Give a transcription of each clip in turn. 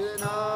Krishna.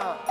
감사합니다.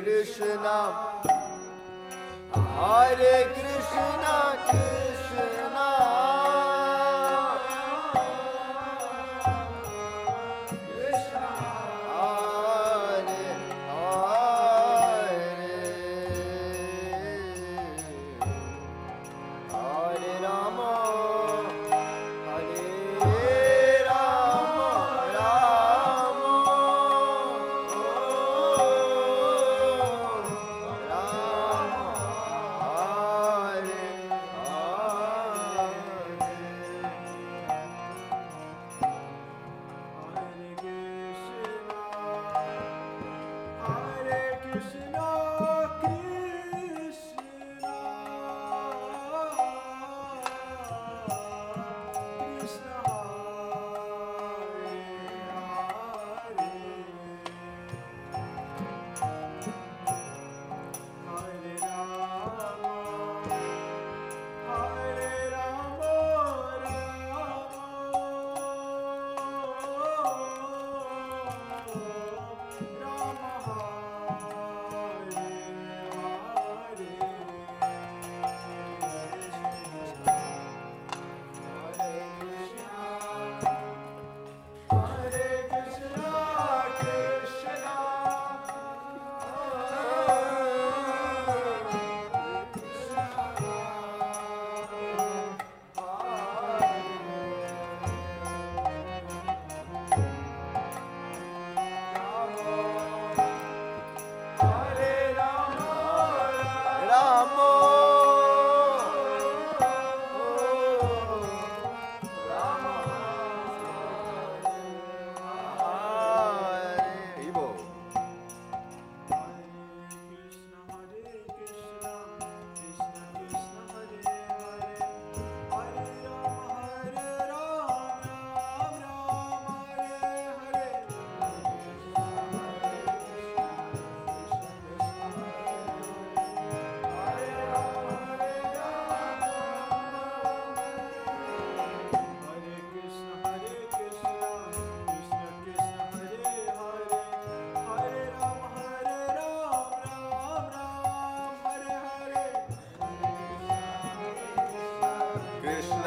Krishna. अरे Krishna.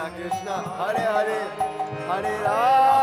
Krishna Hare Hare Hare Rama.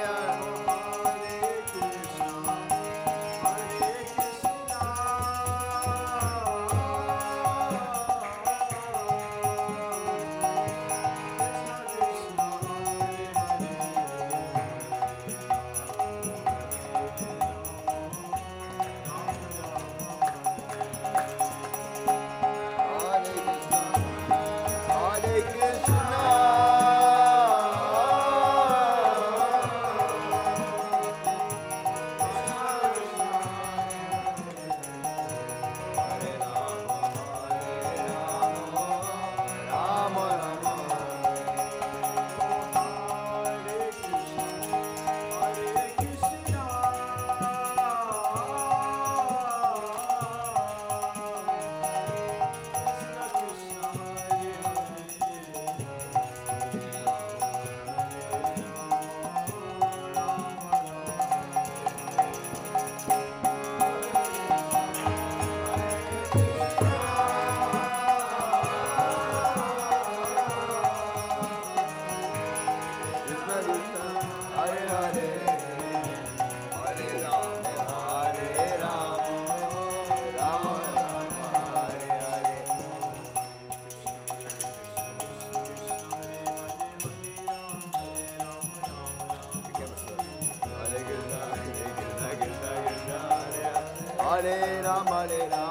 Hare Rama Hare Rama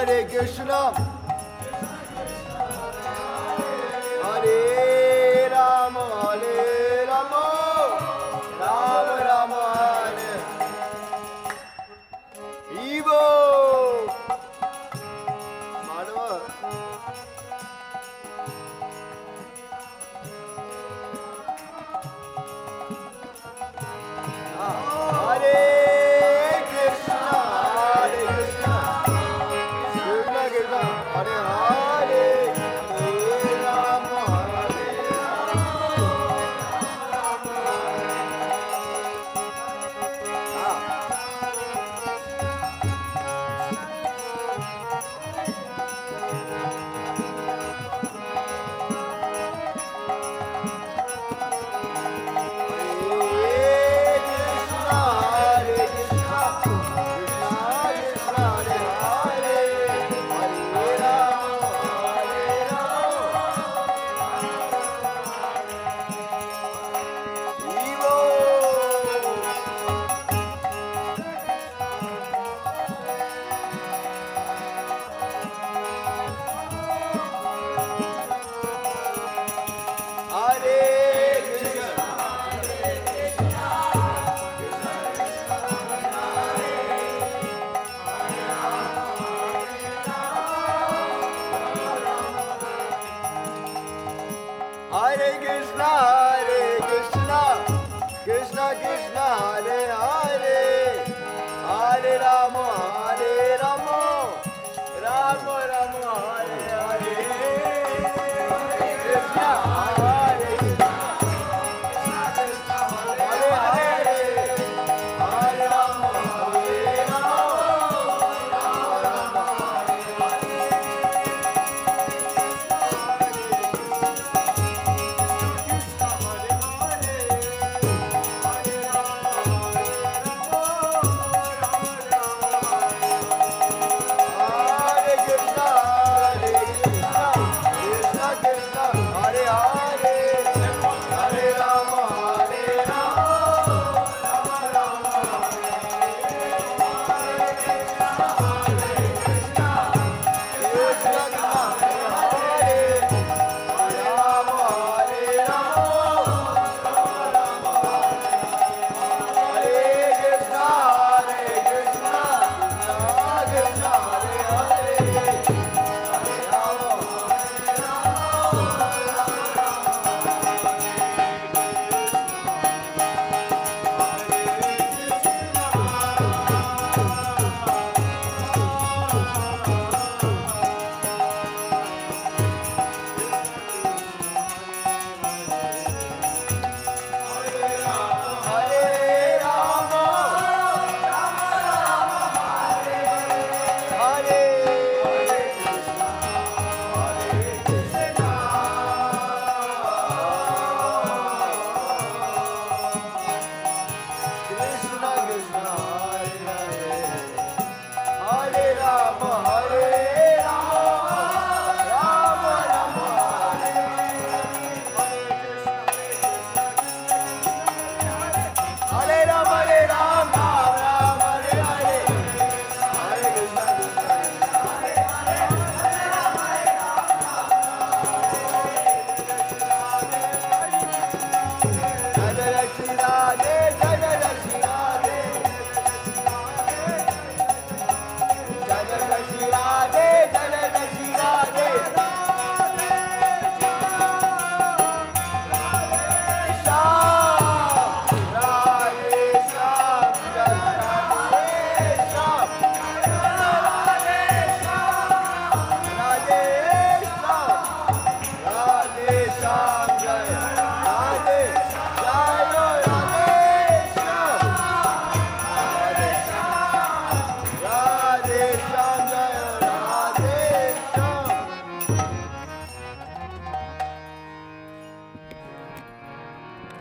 Hare Krishna,